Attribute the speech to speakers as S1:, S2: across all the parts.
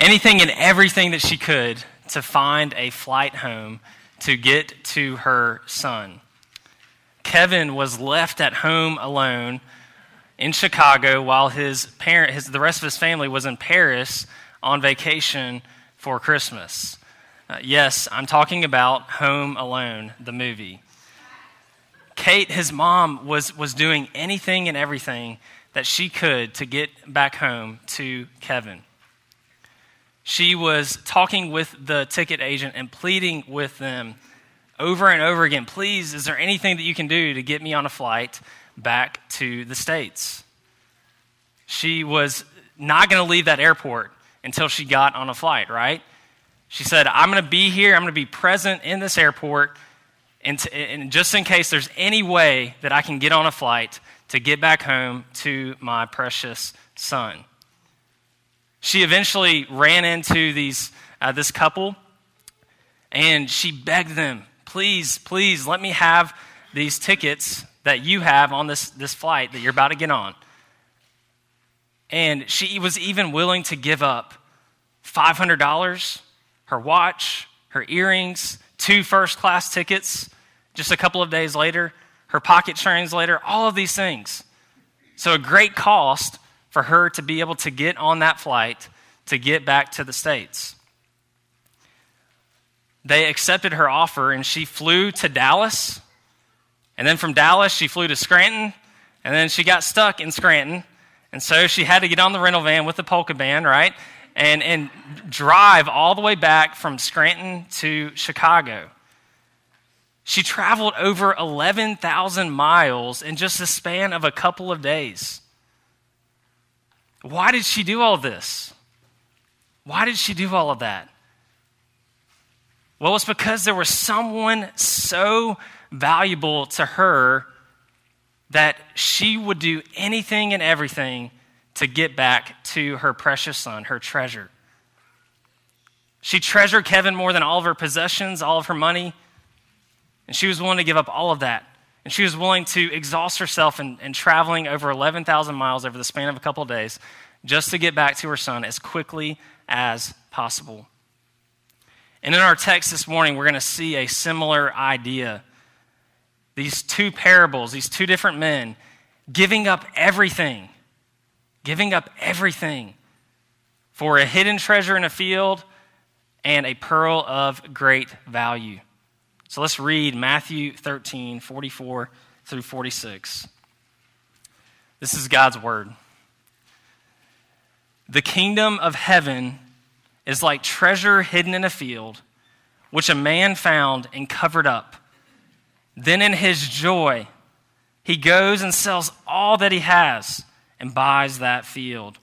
S1: anything and everything that she could to find a flight home to get to her son. Kevin was left at home alone in Chicago while his parent, his, the rest of his family was in Paris on vacation for Christmas. Uh, yes, I'm talking about Home Alone, the movie. Kate, his mom, was, was doing anything and everything that she could to get back home to Kevin. She was talking with the ticket agent and pleading with them over and over again please, is there anything that you can do to get me on a flight back to the States? She was not going to leave that airport until she got on a flight, right? She said, I'm going to be here, I'm going to be present in this airport, and, and just in case there's any way that I can get on a flight to get back home to my precious son. She eventually ran into these, uh, this couple and she begged them, please, please let me have these tickets that you have on this, this flight that you're about to get on. And she was even willing to give up $500, her watch, her earrings, two first class tickets just a couple of days later, her pocket translator, all of these things. So, a great cost for her to be able to get on that flight to get back to the States. They accepted her offer and she flew to Dallas. And then from Dallas, she flew to Scranton. And then she got stuck in Scranton. And so she had to get on the rental van with the polka band, right? And, and drive all the way back from Scranton to Chicago. She traveled over 11,000 miles in just the span of a couple of days. Why did she do all this? Why did she do all of that? Well, it's because there was someone so valuable to her that she would do anything and everything to get back to her precious son, her treasure. She treasured Kevin more than all of her possessions, all of her money, and she was willing to give up all of that. And she was willing to exhaust herself in, in traveling over 11,000 miles over the span of a couple of days just to get back to her son as quickly as possible. And in our text this morning, we're going to see a similar idea. These two parables, these two different men giving up everything, giving up everything for a hidden treasure in a field and a pearl of great value. So let's read Matthew 13, 44 through 46. This is God's word. The kingdom of heaven is like treasure hidden in a field, which a man found and covered up. Then, in his joy, he goes and sells all that he has and buys that field.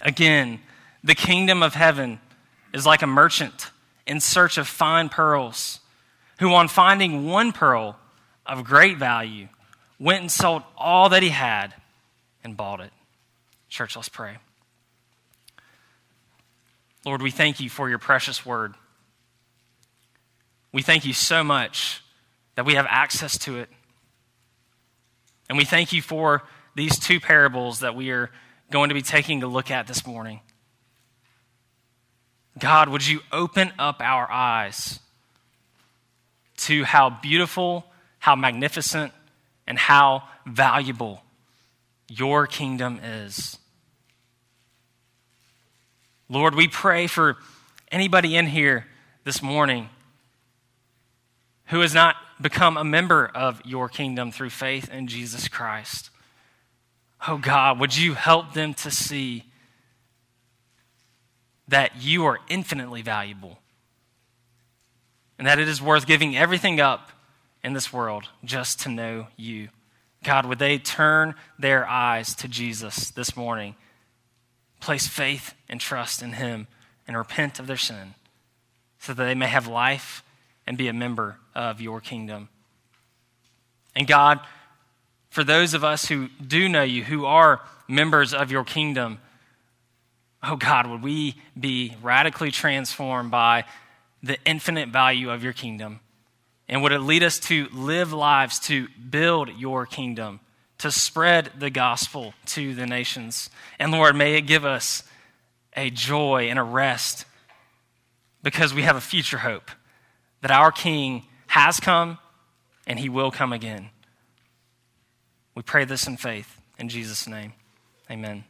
S1: Again, the kingdom of heaven is like a merchant in search of fine pearls, who, on finding one pearl of great value, went and sold all that he had and bought it. Church, let's pray. Lord, we thank you for your precious word. We thank you so much that we have access to it. And we thank you for these two parables that we are going to be taking a look at this morning. God, would you open up our eyes to how beautiful, how magnificent, and how valuable your kingdom is? Lord, we pray for anybody in here this morning who has not become a member of your kingdom through faith in Jesus Christ. Oh God, would you help them to see that you are infinitely valuable and that it is worth giving everything up in this world just to know you? God, would they turn their eyes to Jesus this morning? place faith and trust in Him and repent of their sin so that they may have life and be a member of your kingdom. And God, for those of us who do know you, who are members of your kingdom, oh God, would we be radically transformed by the infinite value of your kingdom? And would it lead us to live lives to build your kingdom? to spread the gospel to the nations. And Lord, may it give us a joy and a rest because we have a future hope that our King has come and he will come again. We pray this in faith. In Jesus' name, amen.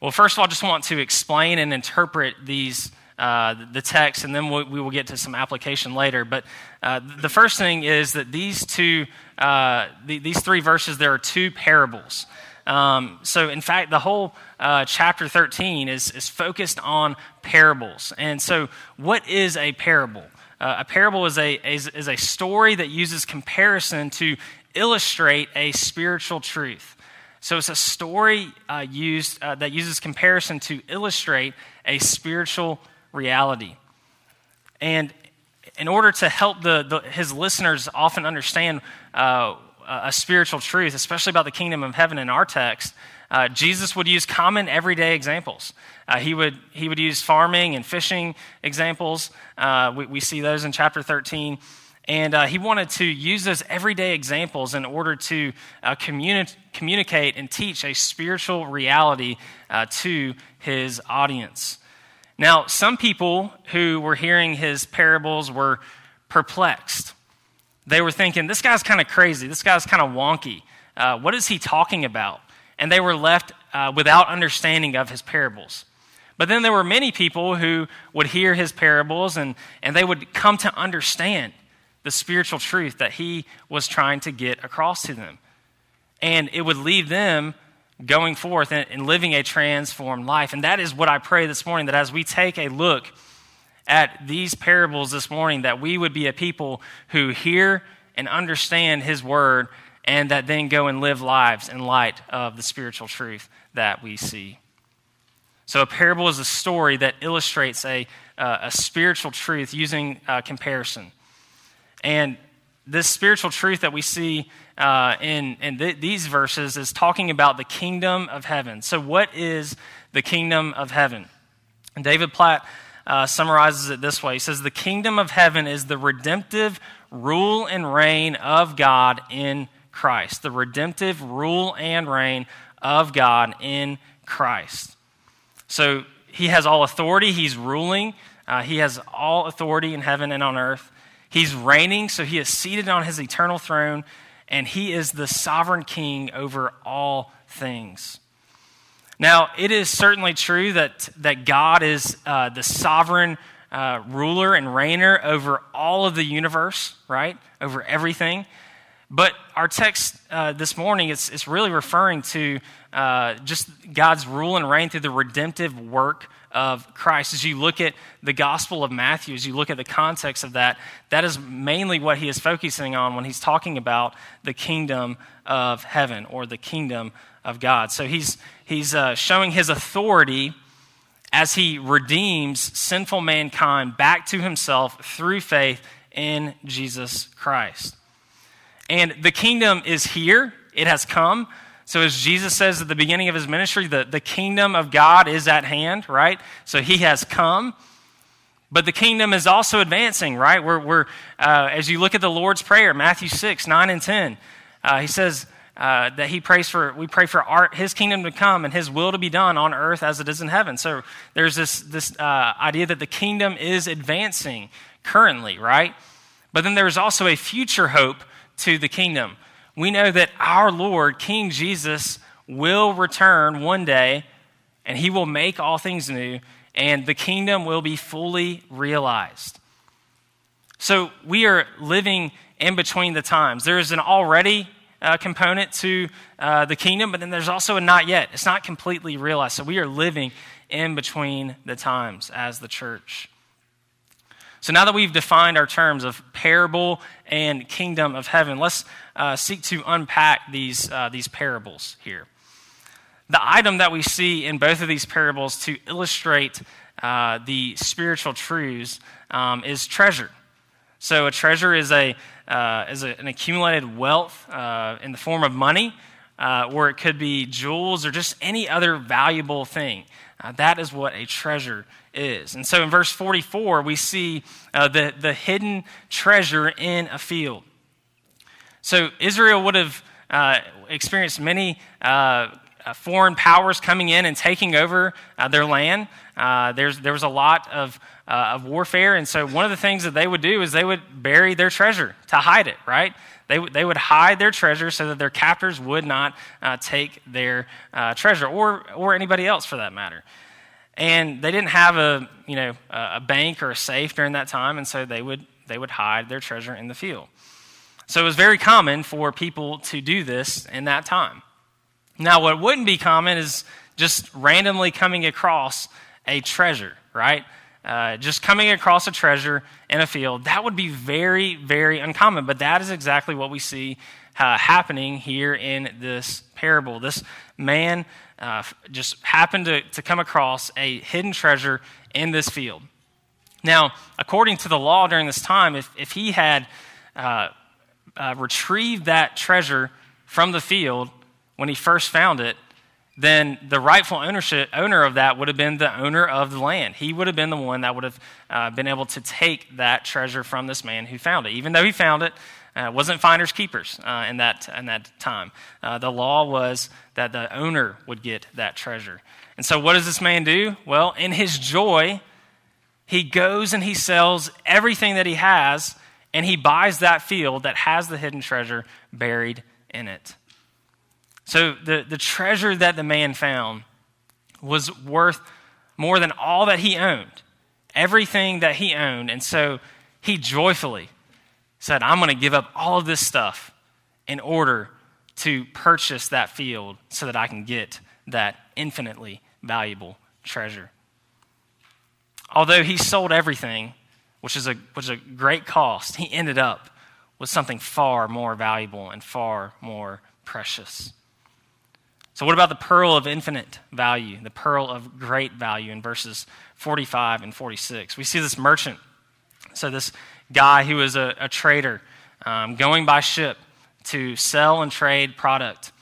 S1: Well, first of all, I just want to explain and interpret these. Uh, the text, and then we, we, will get to some application later. But uh, the first thing is that these two, uh, the, these three verses, there are two parables. Um, so, in fact, the whole uh, chapter 13 is, is focused on parables. And so, what is a parable? Uh, a parable is a, is, is a story that uses comparison to illustrate a spiritual truth. So it's a story uh, used, uh, that uses comparison to illustrate a spiritual reality. And in order to help the, the his listeners often understand uh, a spiritual truth, especially about the kingdom of heaven in our text, uh, Jesus would use common everyday examples. Uh, he, would, he would use farming and fishing examples. Uh, we, we, see those in chapter 13. And uh, he wanted to use those everyday examples in order to uh, communi- communicate and teach a spiritual reality to his audience. Now, some people who were hearing his parables were perplexed. They were thinking, this guy's kind of crazy. This guy's kind of wonky. Uh, what is he talking about? And they were left uh, without understanding of his parables. But then there were many people who would hear his parables and, and they would come to understand the spiritual truth that he was trying to get across to them. And it would leave them going forth and, and living a transformed life. And that is what I pray this morning that as we take a look at these parables this morning, that we would be a people who hear and understand his word and that then go and live lives in light of the spiritual truth that we see. So, a parable is a story that illustrates a, uh, a spiritual truth using uh, comparison. And this spiritual truth that we see uh, in, in th- these verses is talking about the kingdom of heaven. So, what is the kingdom of heaven? And David Platt uh, summarizes it this way He says, The kingdom of heaven is the redemptive rule and reign of God in Christ. The redemptive rule and reign of God in Christ. So, he has all authority, he's ruling, uh, he has all authority in heaven and on earth. He's reigning, so he is seated on his eternal throne, and he is the sovereign king over all things. Now, it is certainly true that, that God is uh, the sovereign uh, ruler and reigner over all of the universe, right? Over everything. But our text uh, this morning is, really referring to uh, just God's rule and reign through the redemptive work of Christ. As you look at the Gospel of Matthew, as you look at the context of that, that is mainly what he is focusing on when he's talking about the kingdom of heaven or the kingdom of God. So he's, he's uh, showing his authority as he redeems sinful mankind back to himself through faith in Jesus Christ. And the kingdom is here, it has come. So, as Jesus says at the beginning of his ministry, the, the kingdom of God is at hand, right? So, he has come. But the kingdom is also advancing, right? We're, we're uh, as you look at the Lord's Prayer, Matthew 6, 9, and 10, uh, he says uh, that he prays for, we pray for our, his kingdom to come and his will to be done on earth as it is in heaven. So there's this, this uh, idea that the kingdom is advancing currently, right? But then there's also a future hope to the kingdom we know that our Lord, King Jesus, will return one day and he will make all things new and the kingdom will be fully realized. So we are living in between the times. There is an already uh, component to uh, the kingdom, but then there's also a not yet. It's not completely realized. So we are living in between the times as the church. So now that we've defined our terms of parable and kingdom of heaven, let's uh, seek to unpack these, uh, these parables here. The item that we see in both of these parables to illustrate uh, the spiritual truths um, is treasure. So, a treasure is, a, uh, is a, an accumulated wealth uh, in the form of money, uh, or it could be jewels or just any other valuable thing. That is what a treasure is. And so in verse 44, we see uh, the, the hidden treasure in a field. So Israel would have uh, experienced many uh, uh, foreign powers coming in and taking over uh, their land. Uh, there's, there was a lot of, uh, of warfare, and so one of the things that they would do is they would bury their treasure to hide it, right? They, they would hide their treasure so that their captors would not uh, take their uh, treasure, or, or anybody else for that matter. And they didn't have a, you know, a bank or a safe during that time, and so they would, they would hide their treasure in the field. So it was very common for people to do this in that time. Now, what wouldn't be common is just randomly coming across a treasure, right? Uh, just coming across a treasure in a field, that would be very, very uncommon. But that is exactly what we see uh, happening here in this parable. This man uh, just happened to, to come across a hidden treasure in this field. Now, according to the law during this time, if, if he had uh, uh, retrieved that treasure from the field when he first found it, then the rightful ownership, owner of that would have been the owner of the land. He would have been the one that would have uh, been able to take that treasure from this man who found it. Even though he found it, uh, wasn't finders keepers uh, in, that, in that time. Uh, the law was that the owner would get that treasure. And so, what does this man do? Well, in his joy, he goes and he sells everything that he has and he buys that field that has the hidden treasure buried in it. So the, the treasure that the man found was worth more than all that he owned, everything that he owned. And so he joyfully said, I'm going to give up all of this stuff in order to purchase that field so that I can get that infinitely valuable treasure. Although he sold everything, which is a, which is a great cost, he ended up with something far more valuable and far more precious. So, what about the pearl of infinite value, the pearl of great value in verses 45 and 46? We see this merchant. So, this guy who was a, a trader um, going by ship to sell and trade product.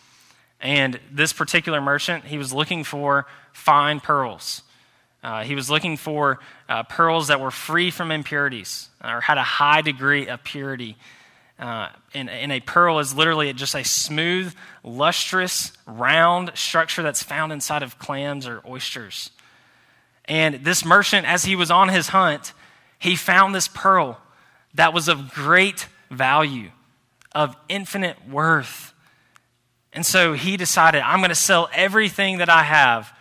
S1: And this particular merchant, he was looking for fine pearls. Uh, he was looking for uh, pearls that were free from impurities or had a high degree of purity uh, and, and, a pearl is literally just a smooth, lustrous, round structure that's found inside of clams or oysters. And this merchant, as he was on his hunt, he found this pearl that was of great value, of infinite worth. And so he decided, I'm going to sell everything that I have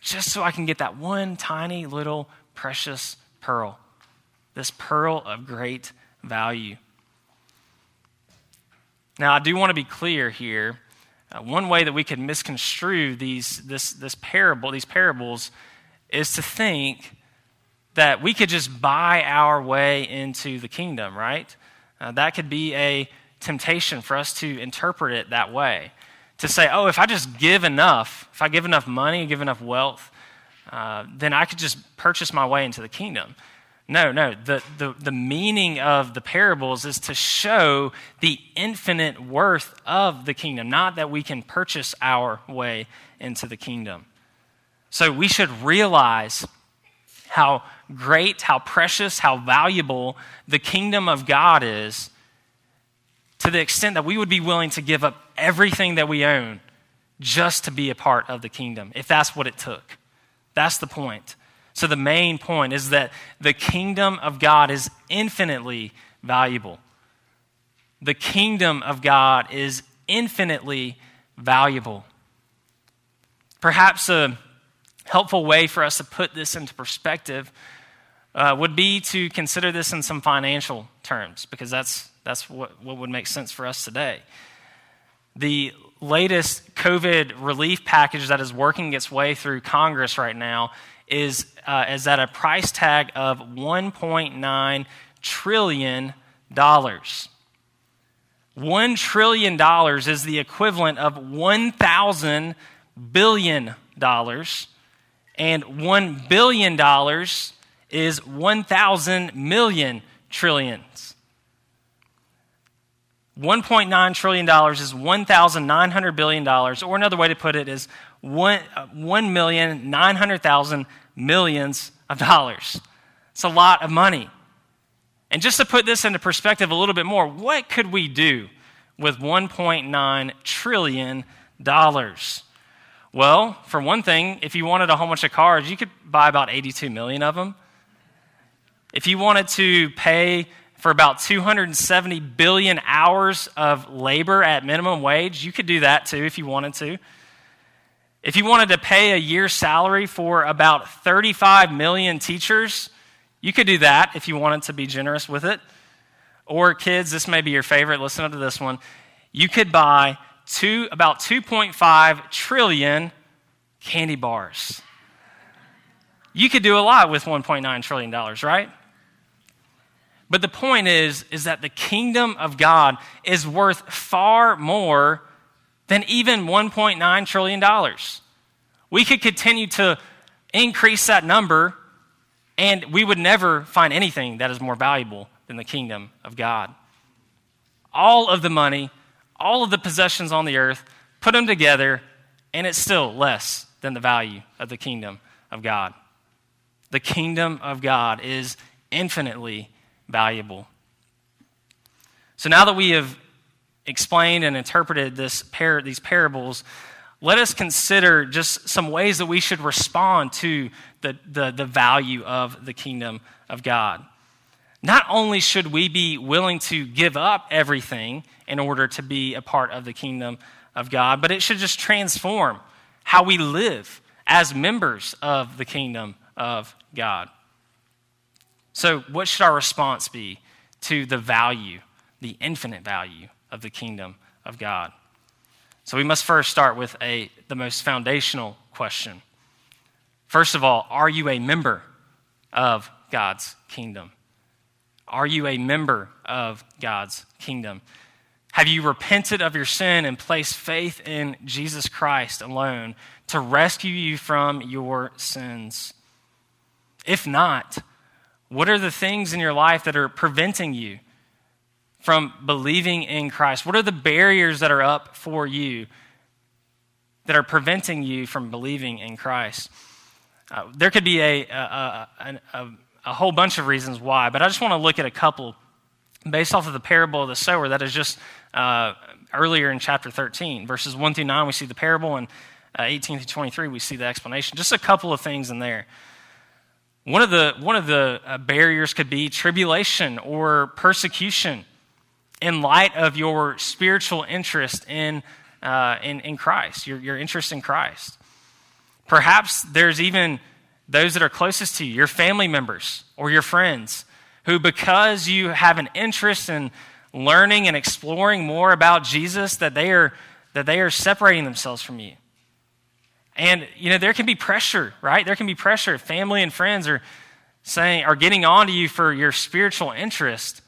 S1: just so I can get that one tiny little precious pearl, this pearl of great value. Now, I do want to be clear here. Uh, one way that we could misconstrue these, this, this parable, these parables, is to think that we could just buy our way into the kingdom, right? Uh, that could be a temptation for us to interpret it that way. To say, oh, if I just give enough, if I give enough money, give enough wealth, uh, then I could just purchase my way into the kingdom. No, no. The, the, the meaning of the parables is to show the infinite worth of the kingdom, not that we can purchase our way into the kingdom. So we should realize how great, how precious, how valuable the kingdom of God is to the extent that we would be willing to give up everything that we own just to be a part of the kingdom, if that's what it took. That's the point. So, the main point is that the kingdom of God is infinitely valuable. The kingdom of God is infinitely valuable. Perhaps a helpful way for us to put this into perspective uh, would be to consider this in some financial terms, because that's, that's what, what would make sense for us today. The latest COVID relief package that is working its way through Congress right now is, uh, is at a price tag of $1.9 trillion. $1 trillion is the equivalent of 1,000 billion dollars, and $1 billion is 1,000 million trillions. $1.9 trillion is $1,900 billion, or another way to put it is 1,900,000 millions of dollars. It's a lot of money. And just to put this into perspective a little bit more, what could we do with $1.9 trillion? Well, for one thing, if you wanted a whole bunch of cars, you could buy about 82 million of them. If you wanted to pay for about 270 billion hours of labor at minimum wage, you could do that too if you wanted to. If you wanted to pay a year's salary for about 35 million teachers, you could do that if you wanted to be generous with it. Or, kids, this may be your favorite. Listen up to this one. You could buy two, about 2.5 trillion candy bars. You could do a lot with $1.9 trillion, right? But the point is, is that the kingdom of God is worth far more than even $1.9 trillion. We could continue to increase that number, and we would never find anything that is more valuable than the kingdom of God. All of the money, all of the possessions on the earth, put them together, and it's still less than the value of the kingdom of God. The kingdom of God is infinitely valuable. So now that we have explained and interpreted this par- these parables, let us consider just some ways that we should respond to the, the, the value of the kingdom of God. Not only should we be willing to give up everything in order to be a part of the kingdom of God, but it should just transform how we live as members of the kingdom of God. So, what should our response be to the value, the infinite value of the kingdom of God? So, we must first start with a, the most foundational question. First of all, are you a member of God's kingdom? Are you a member of God's kingdom? Have you repented of your sin and placed faith in Jesus Christ alone to rescue you from your sins? If not, what are the things in your life that are preventing you from believing in Christ? What are the barriers that are up for you that are preventing you from believing in Christ? Uh, there could be a, a, a, a whole bunch of reasons why, but I just want to look at a couple based off of the parable of the sower that is just uh, earlier in chapter 13. Verses 1 through 9, we see the parable, and uh, 18 through 23, we see the explanation. Just a couple of things in there. One of the, one of the uh, barriers could be tribulation or persecution in light of your spiritual interest in, uh, in, in Christ, your, your interest in Christ. Perhaps there's even those that are closest to you, your family members or your friends, who, because you have an interest in learning and exploring more about Jesus, that they are, that they are separating themselves from you. And, you know, there can be pressure, right? There can be pressure. Family and friends are saying, are getting on to you for your spiritual interest.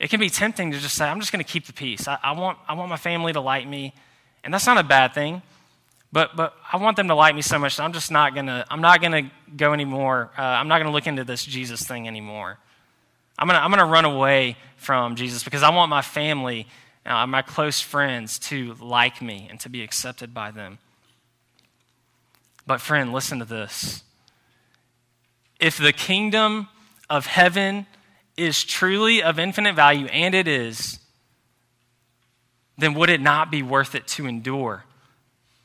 S1: It can be tempting to just say, I'm just going to keep the peace. I, I, want, I want my family to like me. And that's not a bad thing. But, but I want them to like me so much that I'm just not going to, I'm not going to go anymore. Uh, I'm not going to look into this Jesus thing anymore. I'm going to, I'm going to run away from Jesus because I want my family, uh, my close friends to like me and to be accepted by them. But, friend, listen to this. If the kingdom of heaven is truly of infinite value, and it is, then would it not be worth it to endure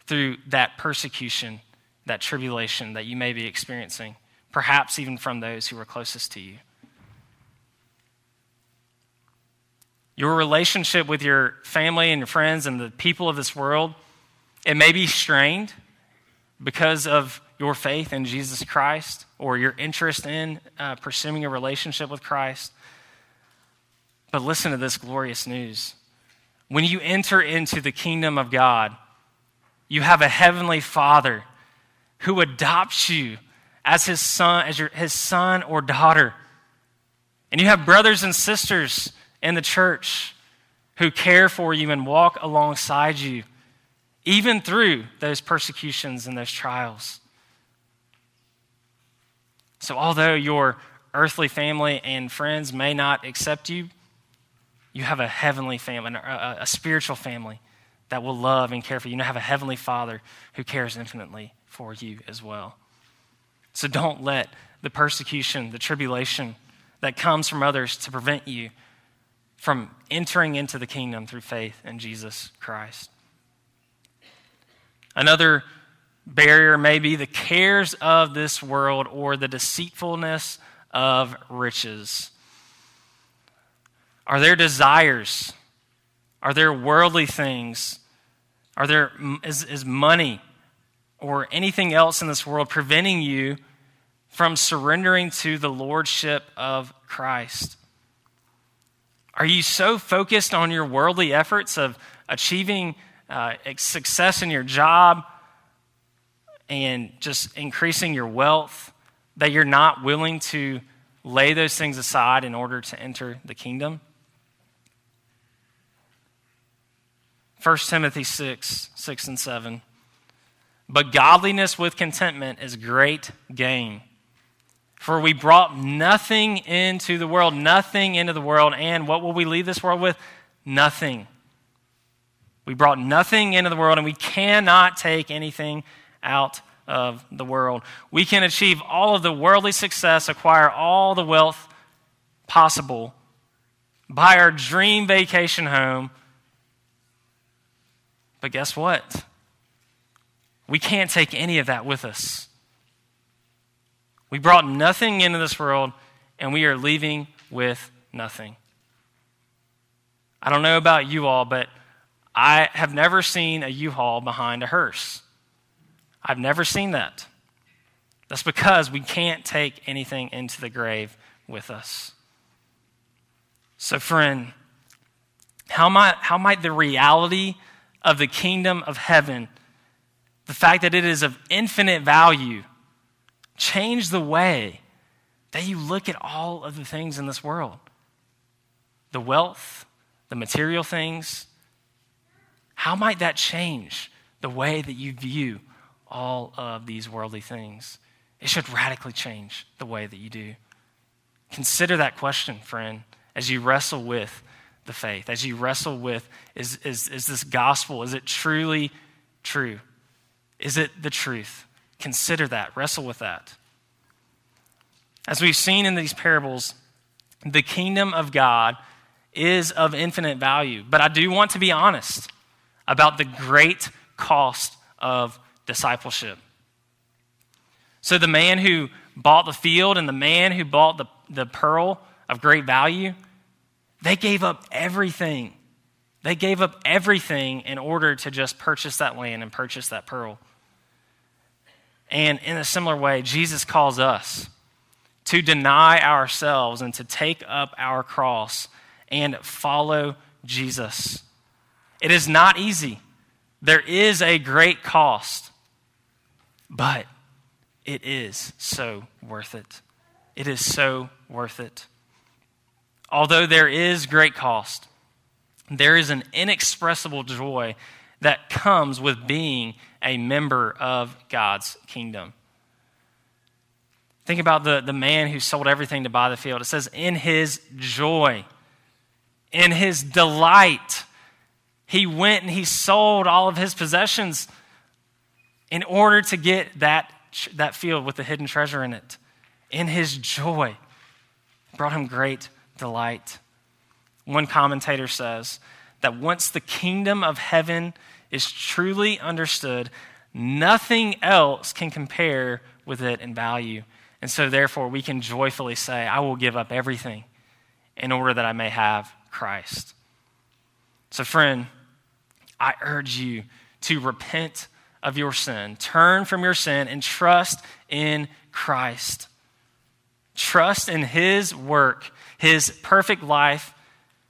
S1: through that persecution, that tribulation that you may be experiencing, perhaps even from those who are closest to you? Your relationship with your family and your friends and the people of this world, it may be strained because of your faith in Jesus Christ or your interest in uh, pursuing a relationship with Christ. But listen to this glorious news. When you enter into the kingdom of God, you have a heavenly Father who adopts you as his son, as your, his son or daughter. And you have brothers and sisters in the church who care for you and walk alongside you even through those persecutions and those trials. So, although your earthly family and friends may not accept you, you have a heavenly family, a, spiritual family that will love and care for you. You have a heavenly Father who cares infinitely for you as well. So, don't let the persecution, the tribulation that comes from others to prevent you from entering into the kingdom through faith in Jesus Christ. Another barrier may be the cares of this world or the deceitfulness of riches. Are there desires? Are there worldly things? Are there is, is money or anything else in this world preventing you from surrendering to the lordship of Christ? Are you so focused on your worldly efforts of achieving uh, success in your job and just increasing your wealth that you're not willing to lay those things aside in order to enter the kingdom? 1 Timothy 6, 6 and 7. But godliness with contentment is great gain. For we brought nothing into the world, nothing into the world, and what will we leave this world with? Nothing. We brought nothing into the world, and we cannot take anything out of the world. We can achieve all of the worldly success, acquire all the wealth possible, buy our dream vacation home. But guess what? We can't take any of that with us. We brought nothing into this world, and we are leaving with nothing. I don't know about you all, but I have never seen a U Haul behind a hearse. I've never seen that. That's because we can't take anything into the grave with us. So, friend, how might, how might the reality of the kingdom of heaven, the fact that it is of infinite value, change the way that you look at all of the things in this world? The wealth, the material things, how might that change the way that you view all of these worldly things? It should radically change the way that you do. Consider that question, friend, as you wrestle with the faith, as you wrestle with is, is, is this gospel, is it truly true? Is it the truth? Consider that, wrestle with that. As we've seen in these parables, the kingdom of God is of infinite value. But I do want to be honest about the great cost of discipleship. So, the man who bought the field and the man who bought the, the pearl of great value, they gave up everything. They gave up everything in order to just purchase that land and purchase that pearl. And in a similar way, Jesus calls us to deny ourselves and to take up our cross and follow Jesus. It is not easy. There is a great cost, but it is so worth it. It is so worth it. Although there is great cost, there is an inexpressible joy that comes with being a member of God's kingdom. Think about the, the man who sold everything to buy the field. It says, in his joy, in his delight, he went and he sold all of his possessions in order to get that, that field with the hidden treasure in it. In his joy, brought him great delight. One commentator says that once the kingdom of heaven is truly understood, nothing else can compare with it in value. And so, therefore, we can joyfully say, I will give up everything in order that I may have Christ. So, friend, I urge you to repent of your sin, turn from your sin, and trust in Christ. Trust in His work, His perfect life,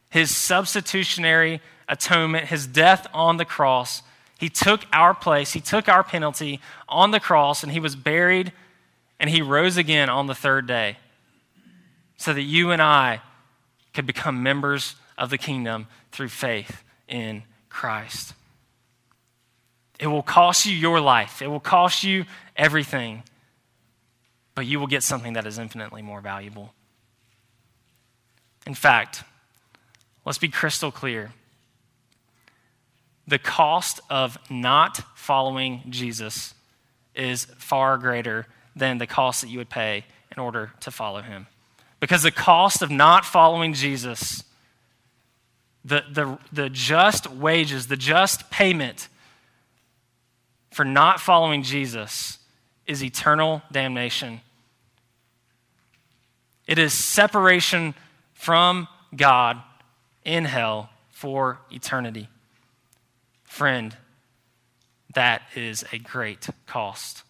S1: His substitutionary atonement, His death on the cross. He took our place, He took our penalty on the cross, and He was buried, and He rose again on the third day so that you and I could become members of the kingdom through faith in Christ. It will cost you your life, it will cost you everything, but you will get something that is infinitely more valuable. In fact, let's be crystal clear. The cost of not following Jesus is far greater than the cost that you would pay in order to follow him. Because the cost of not following Jesus the, the, the just wages, the just payment for not following Jesus is eternal damnation. It is separation from God in hell for eternity. Friend, that is a great cost.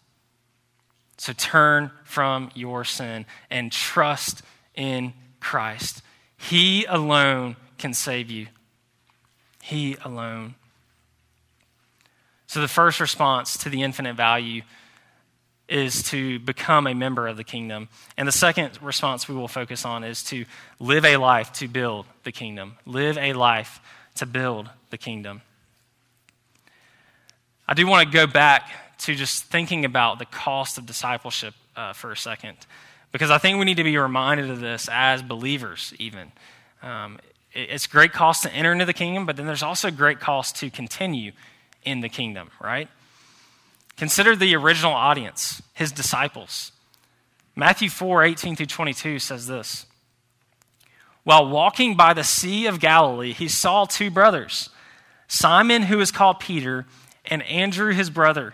S1: So turn from your sin and trust in Christ. He alone can save you. He alone. So, the first response to the infinite value is to become a member of the kingdom. And the second response we will focus on is to live a life to build the kingdom. Live a life to build the kingdom. I do want to go back to just thinking about the cost of discipleship uh, for a second, because I think we need to be reminded of this as believers, even. Um, it's great cost to enter into the kingdom, but then there's also great cost to continue in the kingdom, right? Consider the original audience, his disciples. Matthew 4 18 through 22 says this While walking by the Sea of Galilee, he saw two brothers, Simon, who is called Peter, and Andrew, his brother,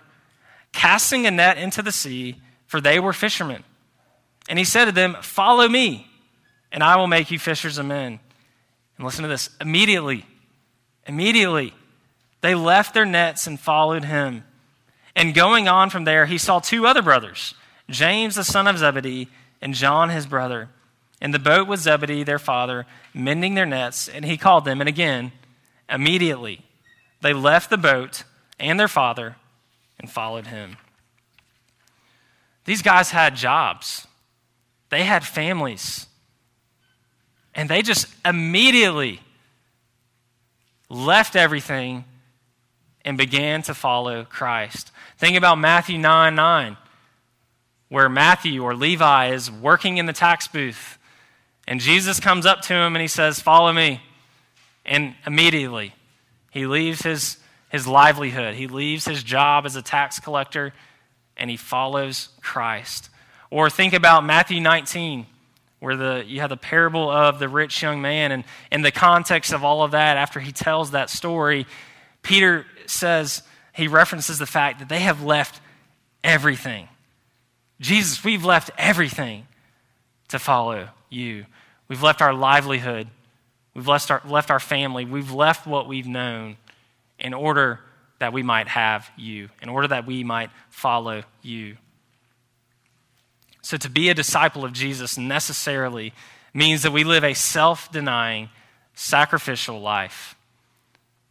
S1: casting a net into the sea, for they were fishermen. And he said to them, Follow me, and I will make you fishers of men. And listen to this immediately, immediately, they left their nets and followed him. And going on from there, he saw two other brothers, James the son of Zebedee and John his brother, in the boat was Zebedee their father, mending their nets, and he called them. And again, immediately, they left the boat and their father and followed him. These guys had jobs, they had families, and they just immediately left everything and began to follow Christ. Think about Matthew 9 9, where Matthew or Levi is working in the tax booth, and Jesus comes up to him and he says, Follow me. And immediately he leaves his, his livelihood, he leaves his job as a tax collector, and he follows Christ. Or think about Matthew 19, where the, you have the parable of the rich young man. And in the context of all of that, after he tells that story, Peter says, he references the fact that they have left everything. Jesus, we've left everything to follow you. We've left our livelihood. We've left our, left our family. We've left what we've known in order that we might have you, in order that we might follow you. So, to be a disciple of Jesus necessarily means that we live a self denying, sacrificial life.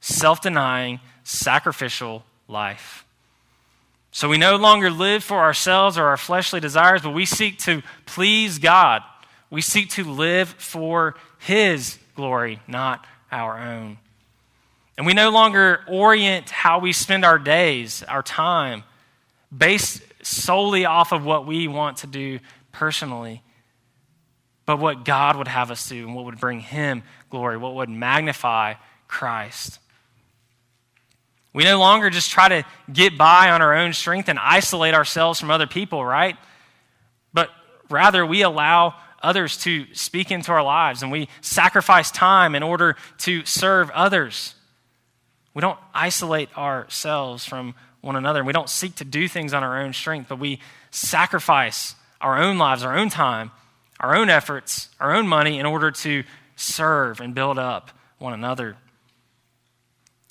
S1: Self denying, sacrificial life. So we no longer live for ourselves or our fleshly desires, but we seek to please God. We seek to live for His glory, not our own. And we no longer orient how we spend our days, our time, based solely off of what we want to do personally, but what God would have us do and what would bring Him glory, what would magnify Christ. We no longer just try to get by on our own strength and isolate ourselves from other people, right? But rather, we allow others to speak into our lives and we sacrifice time in order to serve others. We don't isolate ourselves from one another. We don't seek to do things on our own strength, but we sacrifice our own lives, our own time, our own efforts, our own money in order to serve and build up one another.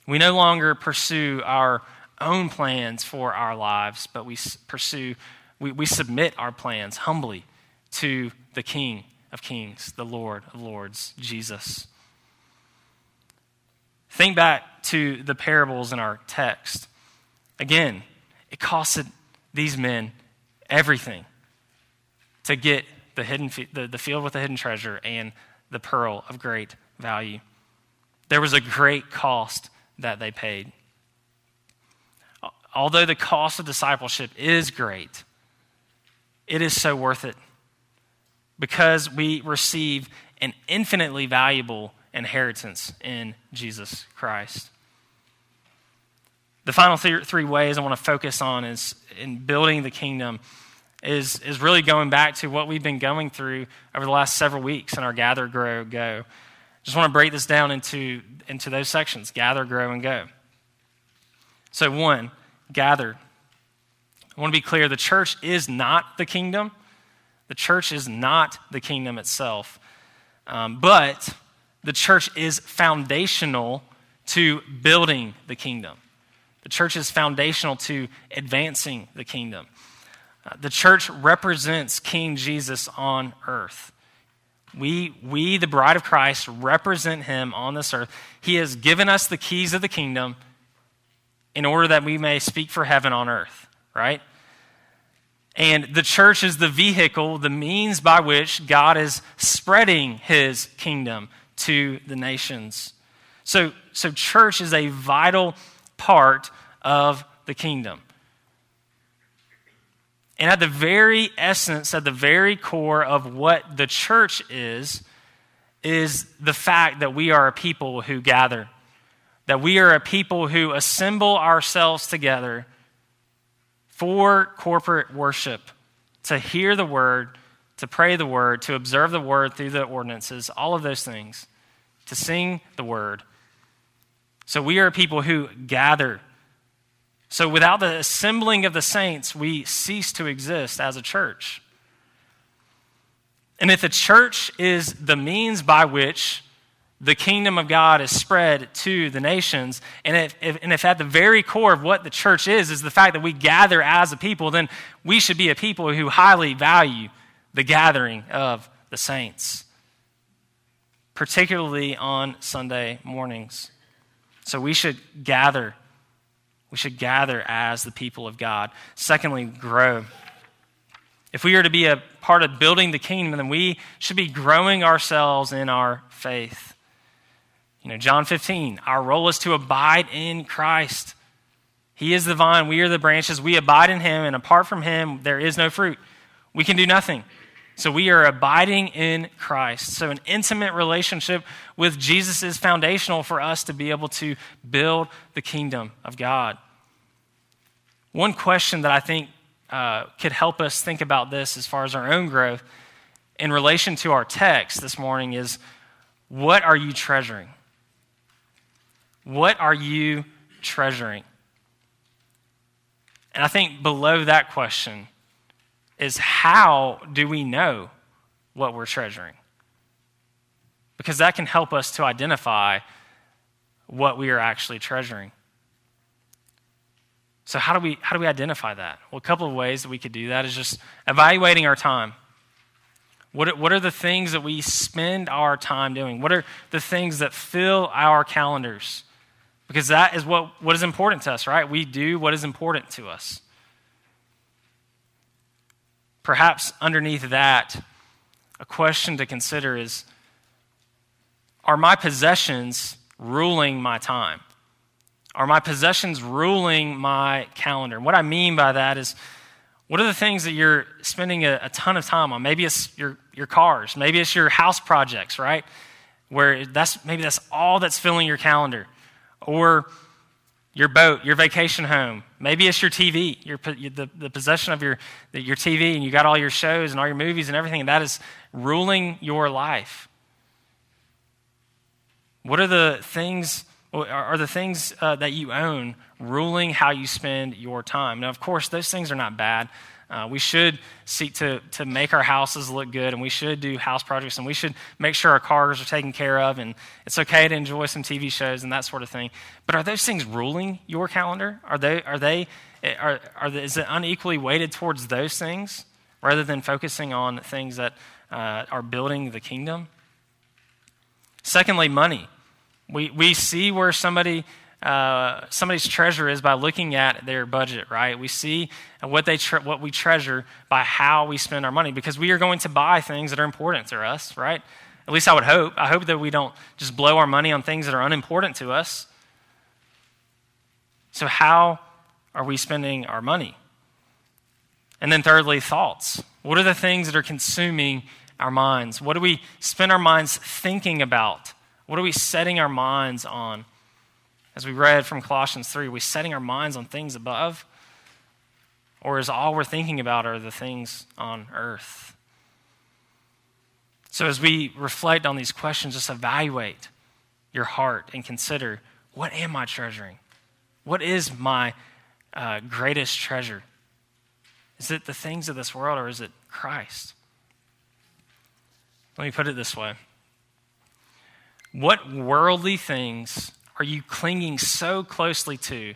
S1: We no longer pursue our own plans for our lives, but we pursue, we, we submit our plans humbly to the King of Kings, the Lord of Lords, Jesus. Think back to the parables in our text. Again, it costed these men everything to get the, hidden, the, the field with the hidden treasure and the pearl of great value. There was a great cost that they paid. Although the cost of discipleship is great, it is so worth it because we receive an infinitely valuable inheritance in Jesus Christ. The final th- three ways I want to focus on is in building the kingdom is, is really going back to what we've been going through over the last several weeks in our Gather, Grow, Go. Just want to break this down into, into those sections gather, grow, and go. So, one, gather. I want to be clear the church is not the kingdom. The church is not the kingdom itself. Um, but the church is foundational to building the kingdom. The church is foundational to advancing the kingdom. Uh, the church represents King Jesus on earth. We, we, the bride of Christ, represent him on this earth. He has given us the keys of the kingdom in order that we may speak for heaven on earth, right? And the church is the vehicle, the means by which God is spreading his kingdom to the nations. So, so church is a vital part of the kingdom. And at the very essence, at the very core of what the church is, is the fact that we are a people who gather, that we are a people who assemble ourselves together for corporate worship, to hear the word, to pray the word, to observe the word through the ordinances, all of those things, to sing the word. So we are people who gather so without the assembling of the saints, we cease to exist as a church. And if the church is the means by which the kingdom of God is spread to the nations, and if, if, and if at the very core of what the church is, is the fact that we gather as a people, then we should be a people who highly value the gathering of the saints, particularly on Sunday mornings. So we should gather we should gather as the people of God. Secondly, grow. If we are to be a part of building the kingdom, then we should be growing ourselves in our faith. You know, John 15, our role is to abide in Christ. He is the vine, we are the branches. We abide in him, and apart from him, there is no fruit. We can do nothing. So we are abiding in Christ. So an intimate relationship with Jesus is foundational for us to be able to build the kingdom of God. One question that I think uh, could help us think about this as far as our own growth in relation to our text this morning is what are you treasuring? What are you treasuring? And I think below that question, is how do we know what we're treasuring? Because that can help us to identify what we are actually treasuring. So how do we how do we identify that? Well, a couple of ways that we could do that is just evaluating our time. What what are the things that we spend our time doing? What are the things that fill our calendars? Because that is what, what is important to us, right? We do what is important to us. Perhaps underneath that, a question to consider is Are my possessions ruling my time? Are my possessions ruling my calendar? And what I mean by that is, what are the things that you're spending a, a, ton of time on? Maybe it's your, your cars. Maybe it's your house projects, right? Where that's maybe that's all that's filling your calendar. Or your boat, your vacation home. Maybe it's your TV, your, the, the possession of your, your TV, and you got all your shows and all your movies and everything, and that is ruling your life. What are the things, are the things uh, that you own ruling how you spend your time? Now, of course, those things are not bad. Uh, we should seek to, to make our houses look good, and we should do house projects, and we should make sure our cars are taken care of, and it's okay to enjoy some TV shows and that sort of thing. But are those things ruling your calendar? Are they, are they, are, are is it unequally weighted towards those things rather than focusing on things that uh, are building the kingdom? Secondly, money. We, we see where somebody uh, somebody's treasure is by looking at their budget, right? We see what, they tre- what we treasure by how we spend our money because we are going to buy things that are important to us, right? At least I would hope. I hope that we don't just blow our money on things that are unimportant to us. So, how are we spending our money? And then, thirdly, thoughts. What are the things that are consuming our minds? What do we spend our minds thinking about? What are we setting our minds on? As we read from Colossians 3, are we setting our minds on things above? Or is all we're thinking about are the things on earth? So, as we reflect on these questions, just evaluate your heart and consider what am I treasuring? What is my uh, greatest treasure? Is it the things of this world or is it Christ? Let me put it this way What worldly things are you clinging so closely to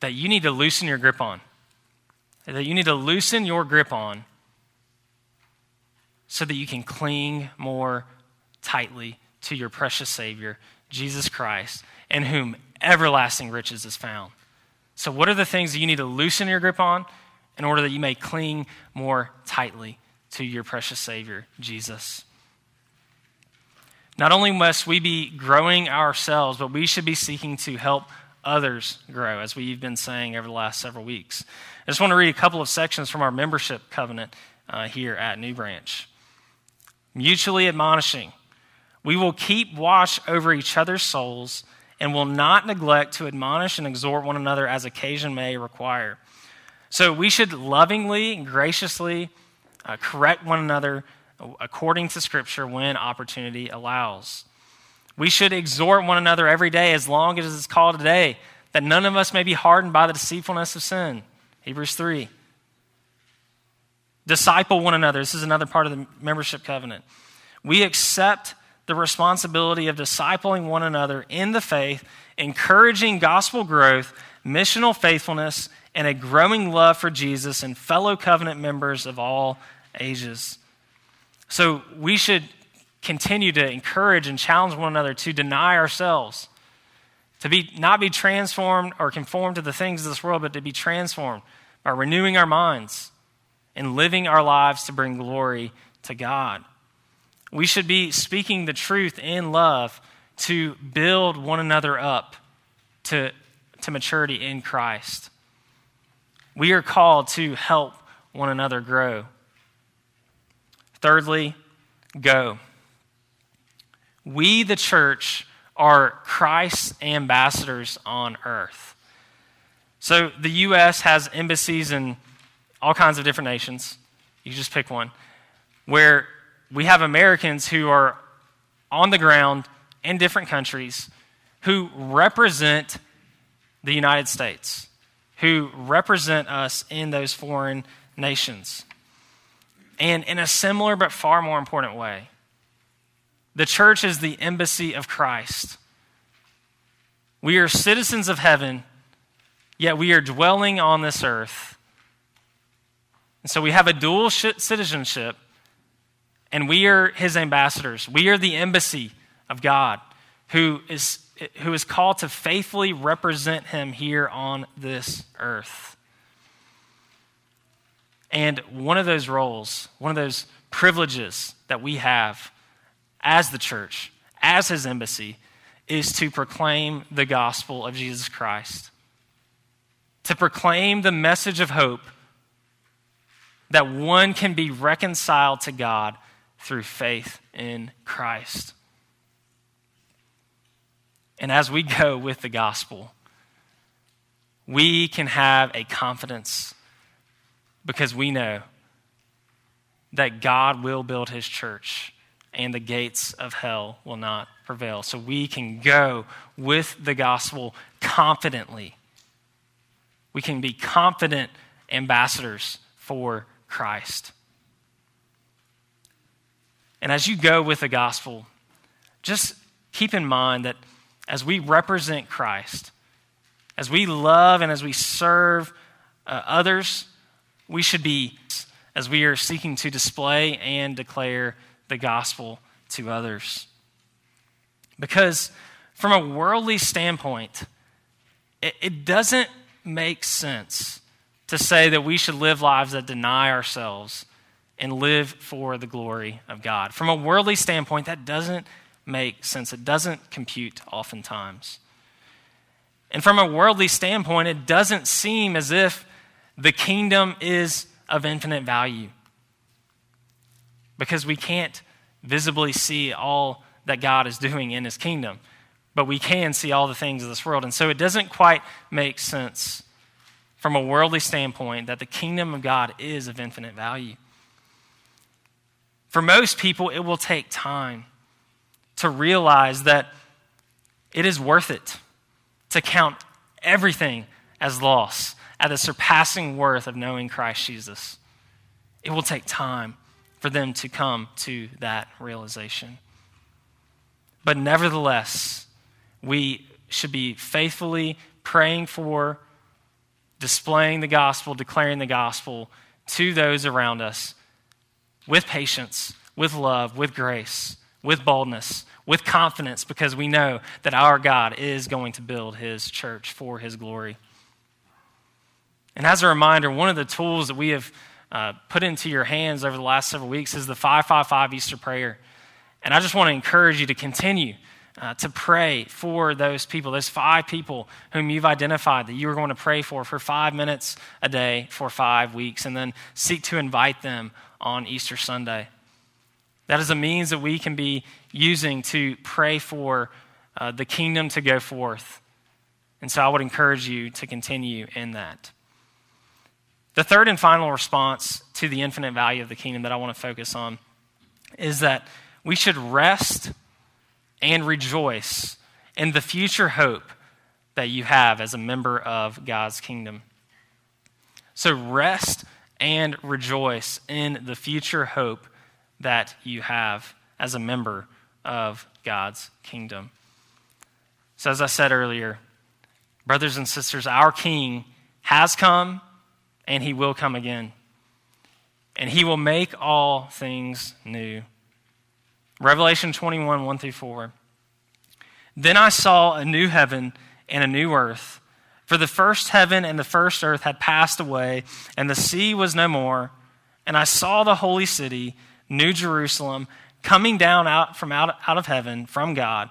S1: that you need to loosen your grip on? That you need to loosen your grip on so that you can cling more tightly to your precious Savior, Jesus Christ, in whom everlasting riches is found. So, what are the things that you need to loosen your grip on in order that you may cling more tightly to your precious Savior, Jesus? Not only must we be growing ourselves, but we should be seeking to help others grow, as we've been saying over the last several weeks. I just want to read a couple of sections from our membership covenant uh, here at New Branch. Mutually admonishing, we will keep watch over each other's souls and will not neglect to admonish and exhort one another as occasion may require. So we should lovingly and graciously uh, correct one another according to Scripture when opportunity allows. We should exhort one another every day as long as it's called today, that none of us may be hardened by the deceitfulness of sin. Hebrews 3. Disciple one another. This is another part of the membership covenant. We accept the responsibility of discipling one another in the faith, encouraging gospel growth, missional faithfulness, and a growing love for Jesus and fellow covenant members of all ages. So we should continue to encourage and challenge one another to deny ourselves, to be not be transformed or conformed to the things of this world, but to be transformed by renewing our minds and living our lives to bring glory to God. We should be speaking the truth in love to build one another up to, to maturity in Christ. We are called to help one another grow. Thirdly, go. We, the church, are Christ's ambassadors on earth. So the U.S. has embassies in all kinds of different nations. You just pick one. Where we have Americans who are on the ground in different countries who represent the United States, who represent us in those foreign nations. And in a similar but far more important way, the church is the embassy of Christ. We are citizens of heaven, yet we are dwelling on this earth. And so we have a dual citizenship, and we are his ambassadors. We are the embassy of God who is, who is called to faithfully represent him here on this earth. And one of those roles, one of those privileges that we have as the church, as his embassy, is to proclaim the gospel of Jesus Christ. To proclaim the message of hope that one can be reconciled to God through faith in Christ. And as we go with the gospel, we can have a confidence because we know that God will build his church and the gates of hell will not prevail. So we can go with the gospel confidently. We can be confident ambassadors for Christ. And as you go with the gospel, just keep in mind that as we represent Christ, as we love and as we serve uh, others, we should be as we are seeking to display and declare the gospel to others. Because from a worldly standpoint, it, it doesn't make sense to say that we should live lives that deny ourselves and live for the glory of God. From a worldly standpoint, that doesn't make sense. It doesn't compute oftentimes. And from a worldly standpoint, it doesn't seem as if the kingdom is of infinite value because we can't visibly see all that God is doing in his kingdom, but we can see all the things of this world. And so it doesn't quite make sense from a worldly standpoint that the kingdom of God is of infinite value. For most people, it will take time to realize that it is worth it to count everything as loss at the surpassing worth of knowing Christ Jesus. It will take time for them to come to that realization. But nevertheless, we should be faithfully praying for, displaying the gospel, declaring the gospel to those around us with patience, with love, with grace, with boldness, with confidence, because we know that our God is going to build his church for his glory. And as a reminder, one of the tools that we have uh, put into your hands over the last several weeks is the 555 Easter prayer. And I just want to encourage you to continue uh, to pray for those people, those five people whom you've identified that you are going to pray for for five minutes a day for five weeks, and then seek to invite them on Easter Sunday. That is a means that we can be using to pray for uh, the kingdom to go forth. And so I would encourage you to continue in that. The third and final response to the infinite value of the kingdom that I want to focus on is that we should rest and rejoice in the future hope that you have as a member of God's kingdom. So rest and rejoice in the future hope that you have as a member of God's kingdom. So, as I said earlier, brothers and sisters, our King has come and he will come again. And he will make all things new. Revelation 21, 1 through 4. Then I saw a new heaven and a new earth. For the first heaven and the first earth had passed away, and the sea was no more. And I saw the holy city, New Jerusalem, coming down out from out, out of heaven from God,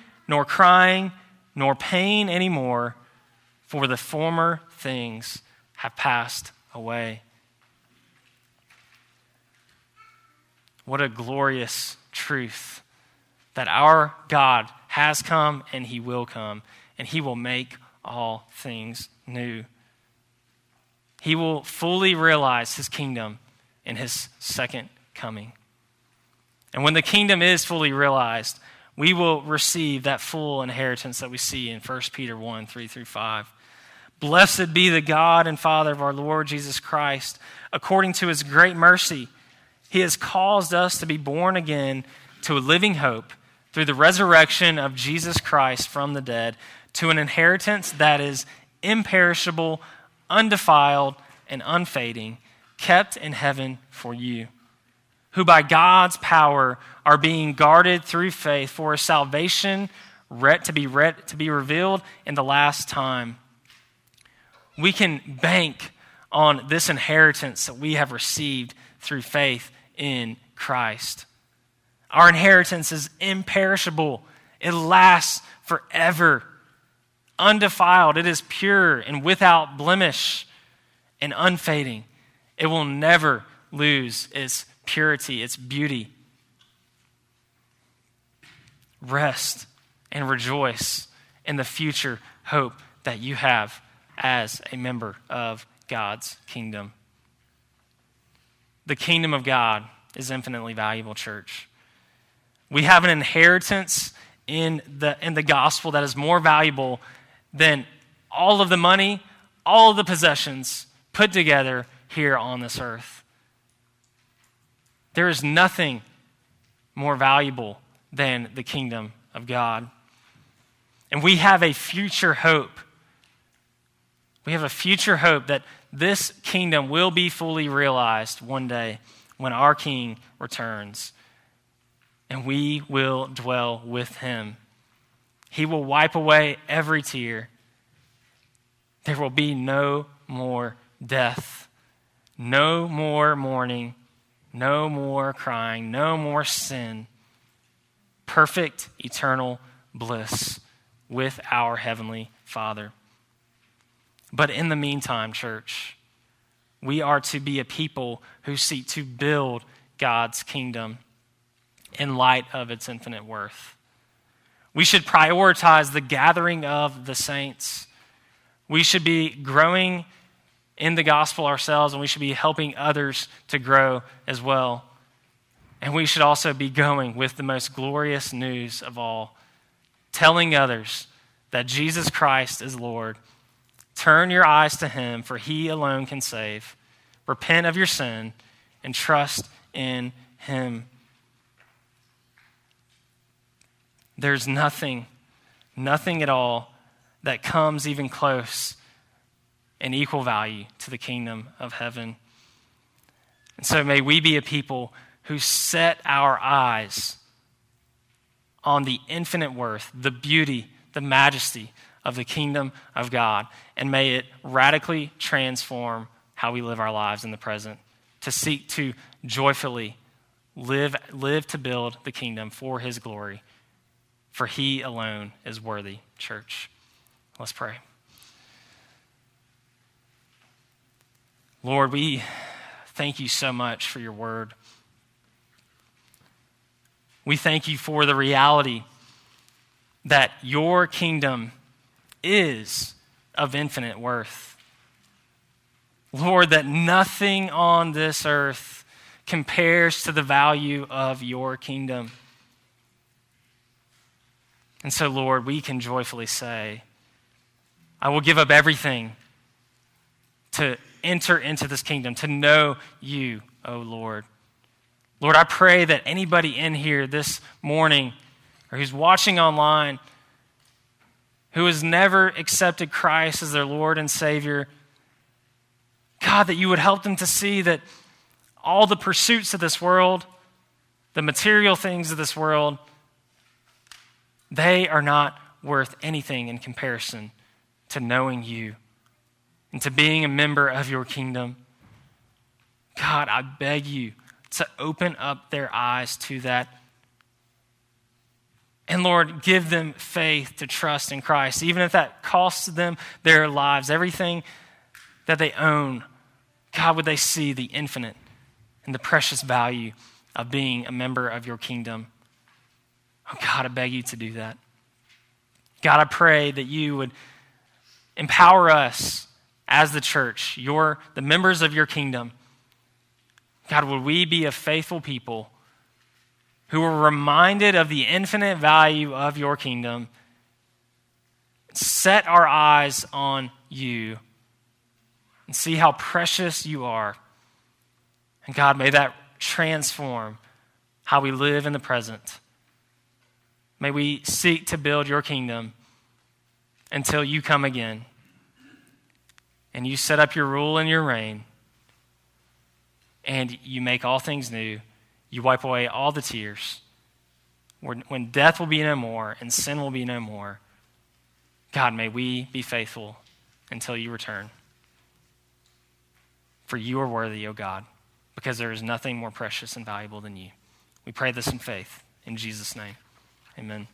S1: nor crying, nor pain anymore, for the former things have passed away. What a glorious truth that our God has come and he will come, and he will make all things new. He will fully realize his kingdom in his second coming. And when the kingdom is fully realized, we will receive that full inheritance that we see in 1 Peter 1 3 through 5. Blessed be the God and Father of our Lord Jesus Christ. According to his great mercy, he has caused us to be born again to a living hope through the resurrection of Jesus Christ from the dead to an inheritance that is imperishable, undefiled, and unfading, kept in heaven for you, who by God's power are being guarded through faith for a salvation to be, to be revealed in the last time. We can bank on this inheritance that we have received through faith in Christ. Our inheritance is imperishable, it lasts forever, undefiled. It is pure and without blemish and unfading. It will never lose its purity, its beauty. Rest and rejoice in the future hope that you have as a member of God's kingdom. The kingdom of God is infinitely valuable, church. We have an inheritance in the, in the gospel that is more valuable than all of the money, all of the possessions put together here on this earth. There is nothing more valuable than the kingdom of God. And we have a future hope. We have a future hope that this kingdom will be fully realized one day when our King returns and we will dwell with him. He will wipe away every tear. There will be no more death, no more mourning, no more crying, no more sin. Perfect eternal bliss with our Heavenly Father. But in the meantime, church, we are to be a people who seek to build God's kingdom in light of its infinite worth. We should prioritize the gathering of the saints. We should be growing in the gospel ourselves, and we should be helping others to grow as well. And we should also be going with the most glorious news of all, telling others that Jesus Christ is Lord. Turn your eyes to him, for he alone can save. Repent of your sin and trust in him. There's nothing, nothing at all that comes even close in equal value to the kingdom of heaven. And so may we be a people who set our eyes on the infinite worth, the beauty, the majesty of the kingdom of God, and may it radically transform how we live our lives in the present, to seek to joyfully live, live to build the kingdom for his glory for he alone is worthy, church. Let's pray. Lord, we thank you so much for your word. We thank you for the reality that your kingdom is of infinite worth. Lord, that nothing on this earth compares to the value of your kingdom. And so, Lord, we can joyfully say, I will give up everything to enter into this kingdom, to know you, O Lord. Lord, I pray that anybody in here this morning or who's watching online who has never accepted Christ as their Lord and Savior, God, that you would help them to see that all the pursuits of this world, the material things of this world, they are not worth anything in comparison to knowing you and to being a member of your kingdom. God, I beg you to open up their eyes to that. And Lord, give them faith to trust in Christ, even if that costs them their lives, everything that they own. God, would they see the infinite and the precious value of being a member of your kingdom? Oh, God, I beg you to do that. God, I pray that you would empower us as the church, your, the members of your kingdom. God, would we be a faithful people who are reminded of the infinite value of your kingdom, set our eyes on you, and see how precious you are. And God, may that transform how we live in the present. May we seek to build your kingdom until you come again and you set up your rule and your reign and you make all things new. You wipe away all the tears. When death will be no more and sin will be no more, God, may we be faithful until you return. For you are worthy, O God, because there is nothing more precious and valuable than you. We pray this in faith. In Jesus' name. Amen.